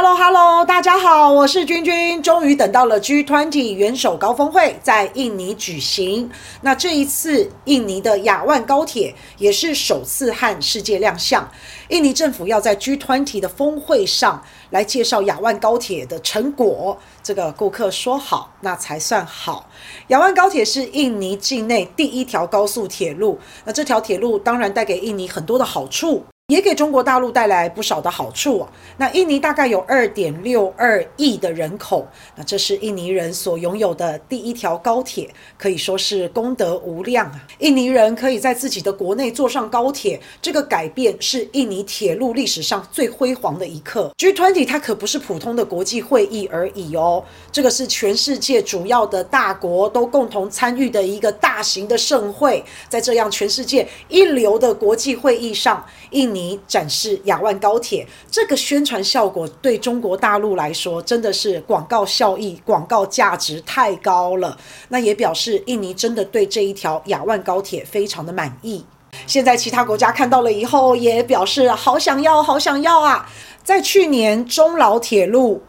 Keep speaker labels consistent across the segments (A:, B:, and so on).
A: Hello Hello，大家好，我是君君。终于等到了 G20 元首高峰会在印尼举行。那这一次，印尼的雅万高铁也是首次和世界亮相。印尼政府要在 G20 的峰会上来介绍雅万高铁的成果。这个顾客说好，那才算好。雅万高铁是印尼境内第一条高速铁路。那这条铁路当然带给印尼很多的好处。也给中国大陆带来不少的好处啊。那印尼大概有二点六二亿的人口，那这是印尼人所拥有的第一条高铁，可以说是功德无量啊。印尼人可以在自己的国内坐上高铁，这个改变是印尼铁路历史上最辉煌的一刻。G20 它可不是普通的国际会议而已哦，这个是全世界主要的大国都共同参与的一个大型的盛会。在这样全世界一流的国际会议上，印尼。你展示亚万高铁，这个宣传效果对中国大陆来说真的是广告效益、广告价值太高了。那也表示印尼真的对这一条亚万高铁非常的满意。现在其他国家看到了以后，也表示好想要、好想要啊！在去年中老铁路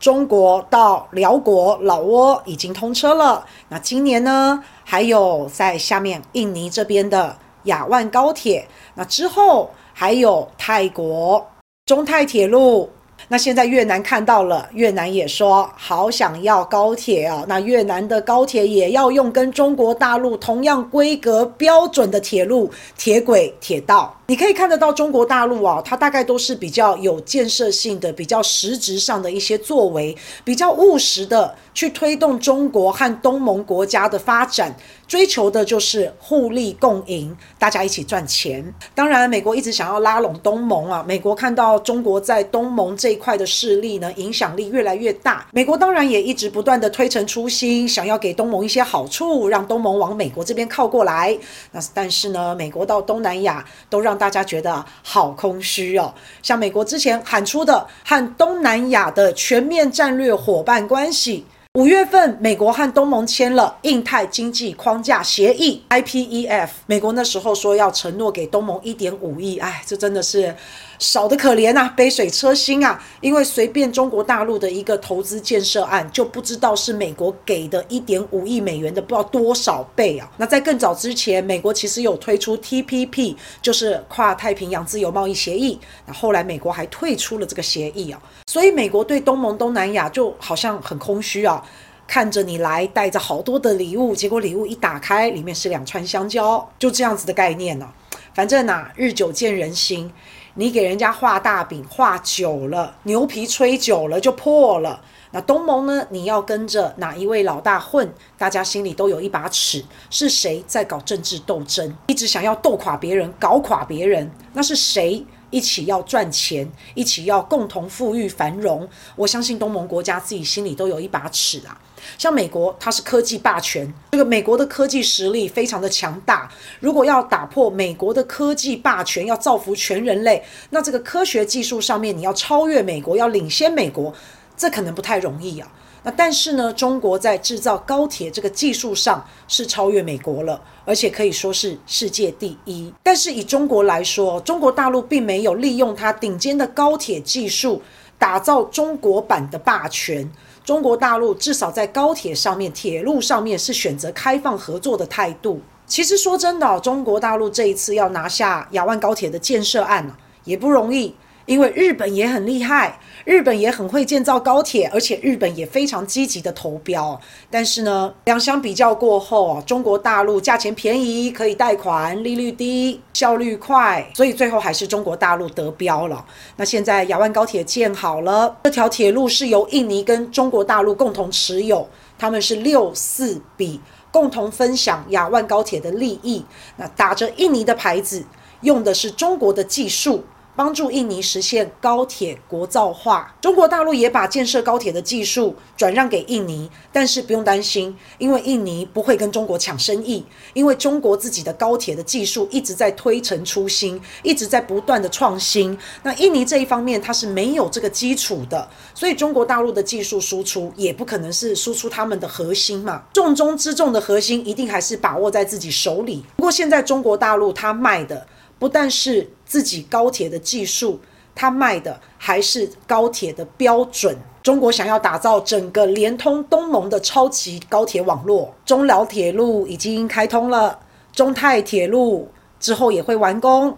A: 中国到辽国老挝已经通车了，那今年呢，还有在下面印尼这边的亚万高铁，那之后。还有泰国。中泰铁路，那现在越南看到了，越南也说好想要高铁啊。那越南的高铁也要用跟中国大陆同样规格标准的铁路、铁轨、铁道。你可以看得到中国大陆啊，它大概都是比较有建设性的、比较实质上的一些作为，比较务实的去推动中国和东盟国家的发展，追求的就是互利共赢，大家一起赚钱。当然，美国一直想要拉拢东盟啊，美国看到中国在东盟这这一块的势力呢，影响力越来越大，美国当然也一直不断的推陈出新，想要给东盟一些好处，让东盟往美国这边靠过来。那但是呢，美国到东南亚都让大家觉得好空虚哦，像美国之前喊出的和东南亚的全面战略伙伴关系，五月份美国和东盟签了印太经济框架协议 （IPEF），美国那时候说要承诺给东盟一点五亿，哎，这真的是。少得可怜呐，杯水车薪啊！因为随便中国大陆的一个投资建设案，就不知道是美国给的一点五亿美元的不知道多少倍啊！那在更早之前，美国其实有推出 TPP，就是跨太平洋自由贸易协议。那后来美国还退出了这个协议啊，所以美国对东盟、东南亚就好像很空虚啊，看着你来带着好多的礼物，结果礼物一打开，里面是两串香蕉，就这样子的概念呢、啊。反正呐、啊，日久见人心。你给人家画大饼画久了，牛皮吹久了就破了。那东盟呢？你要跟着哪一位老大混？大家心里都有一把尺，是谁在搞政治斗争，一直想要斗垮别人，搞垮别人？那是谁？一起要赚钱，一起要共同富裕繁荣。我相信东盟国家自己心里都有一把尺啊。像美国，它是科技霸权，这个美国的科技实力非常的强大。如果要打破美国的科技霸权，要造福全人类，那这个科学技术上面你要超越美国，要领先美国，这可能不太容易啊。但是呢，中国在制造高铁这个技术上是超越美国了，而且可以说是世界第一。但是以中国来说，中国大陆并没有利用它顶尖的高铁技术打造中国版的霸权。中国大陆至少在高铁上面、铁路上面是选择开放合作的态度。其实说真的，中国大陆这一次要拿下亚万高铁的建设案啊，也不容易。因为日本也很厉害，日本也很会建造高铁，而且日本也非常积极的投标。但是呢，两相比较过后，中国大陆价钱便宜，可以贷款，利率低，效率快，所以最后还是中国大陆得标了。那现在亚万高铁建好了，这条铁路是由印尼跟中国大陆共同持有，他们是六四比，共同分享亚万高铁的利益。那打着印尼的牌子，用的是中国的技术。帮助印尼实现高铁国造化，中国大陆也把建设高铁的技术转让给印尼，但是不用担心，因为印尼不会跟中国抢生意，因为中国自己的高铁的技术一直在推陈出新，一直在不断的创新。那印尼这一方面它是没有这个基础的，所以中国大陆的技术输出也不可能是输出他们的核心嘛，重中之重的核心一定还是把握在自己手里。不过现在中国大陆它卖的。不但是自己高铁的技术，它卖的还是高铁的标准。中国想要打造整个联通东盟的超级高铁网络，中老铁路已经开通了，中泰铁路之后也会完工，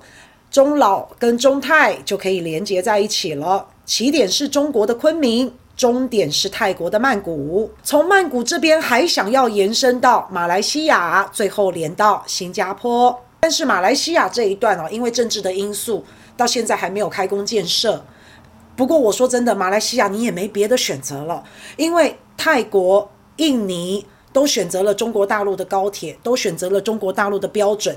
A: 中老跟中泰就可以连接在一起了。起点是中国的昆明，终点是泰国的曼谷。从曼谷这边还想要延伸到马来西亚，最后连到新加坡。但是马来西亚这一段哦，因为政治的因素，到现在还没有开工建设。不过我说真的，马来西亚你也没别的选择了，因为泰国、印尼都选择了中国大陆的高铁，都选择了中国大陆的标准。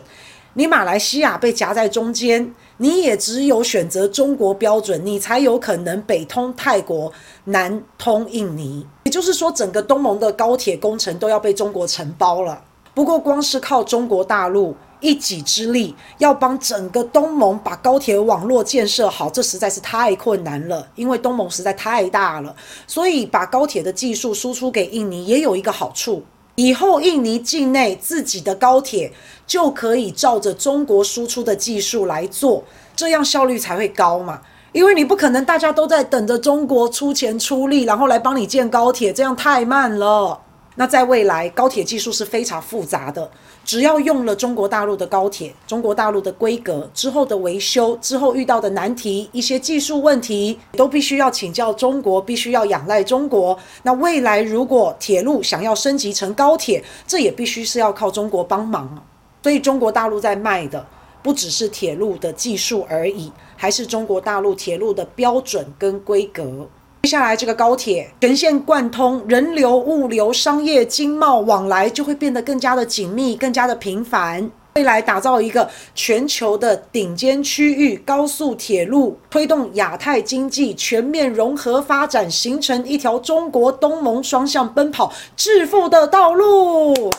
A: 你马来西亚被夹在中间，你也只有选择中国标准，你才有可能北通泰国，南通印尼。也就是说，整个东盟的高铁工程都要被中国承包了。不过，光是靠中国大陆。一己之力要帮整个东盟把高铁网络建设好，这实在是太困难了。因为东盟实在太大了，所以把高铁的技术输出给印尼也有一个好处：以后印尼境内自己的高铁就可以照着中国输出的技术来做，这样效率才会高嘛。因为你不可能大家都在等着中国出钱出力，然后来帮你建高铁，这样太慢了。那在未来，高铁技术是非常复杂的。只要用了中国大陆的高铁，中国大陆的规格之后的维修，之后遇到的难题，一些技术问题，都必须要请教中国，必须要仰赖中国。那未来如果铁路想要升级成高铁，这也必须是要靠中国帮忙。所以中国大陆在卖的不只是铁路的技术而已，还是中国大陆铁路的标准跟规格。接下来，这个高铁全线贯通，人流、物流、商业、经贸往来就会变得更加的紧密，更加的频繁。未来打造一个全球的顶尖区域高速铁路，推动亚太经济全面融合发展，形成一条中国东盟双向奔跑致富的道路。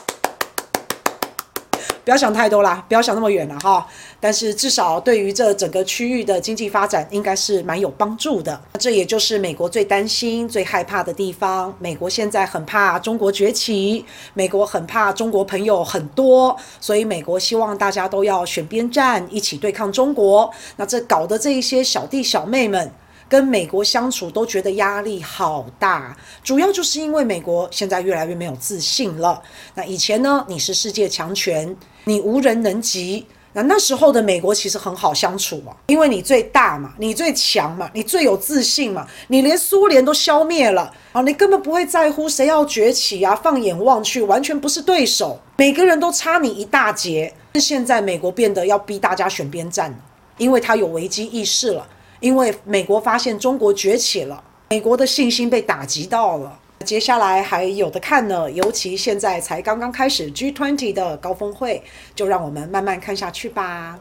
A: 不要想太多啦，不要想那么远了哈。但是至少对于这整个区域的经济发展，应该是蛮有帮助的。这也就是美国最担心、最害怕的地方。美国现在很怕中国崛起，美国很怕中国朋友很多，所以美国希望大家都要选边站，一起对抗中国。那这搞得这一些小弟小妹们。跟美国相处都觉得压力好大，主要就是因为美国现在越来越没有自信了。那以前呢，你是世界强权，你无人能及。那那时候的美国其实很好相处嘛，因为你最大嘛，你最强嘛，你最有自信嘛，你连苏联都消灭了啊，你根本不会在乎谁要崛起啊。放眼望去，完全不是对手，每个人都差你一大截。现在美国变得要逼大家选边站，因为他有危机意识了。因为美国发现中国崛起了，美国的信心被打击到了，接下来还有的看呢。尤其现在才刚刚开始 G20 的高峰会，就让我们慢慢看下去吧。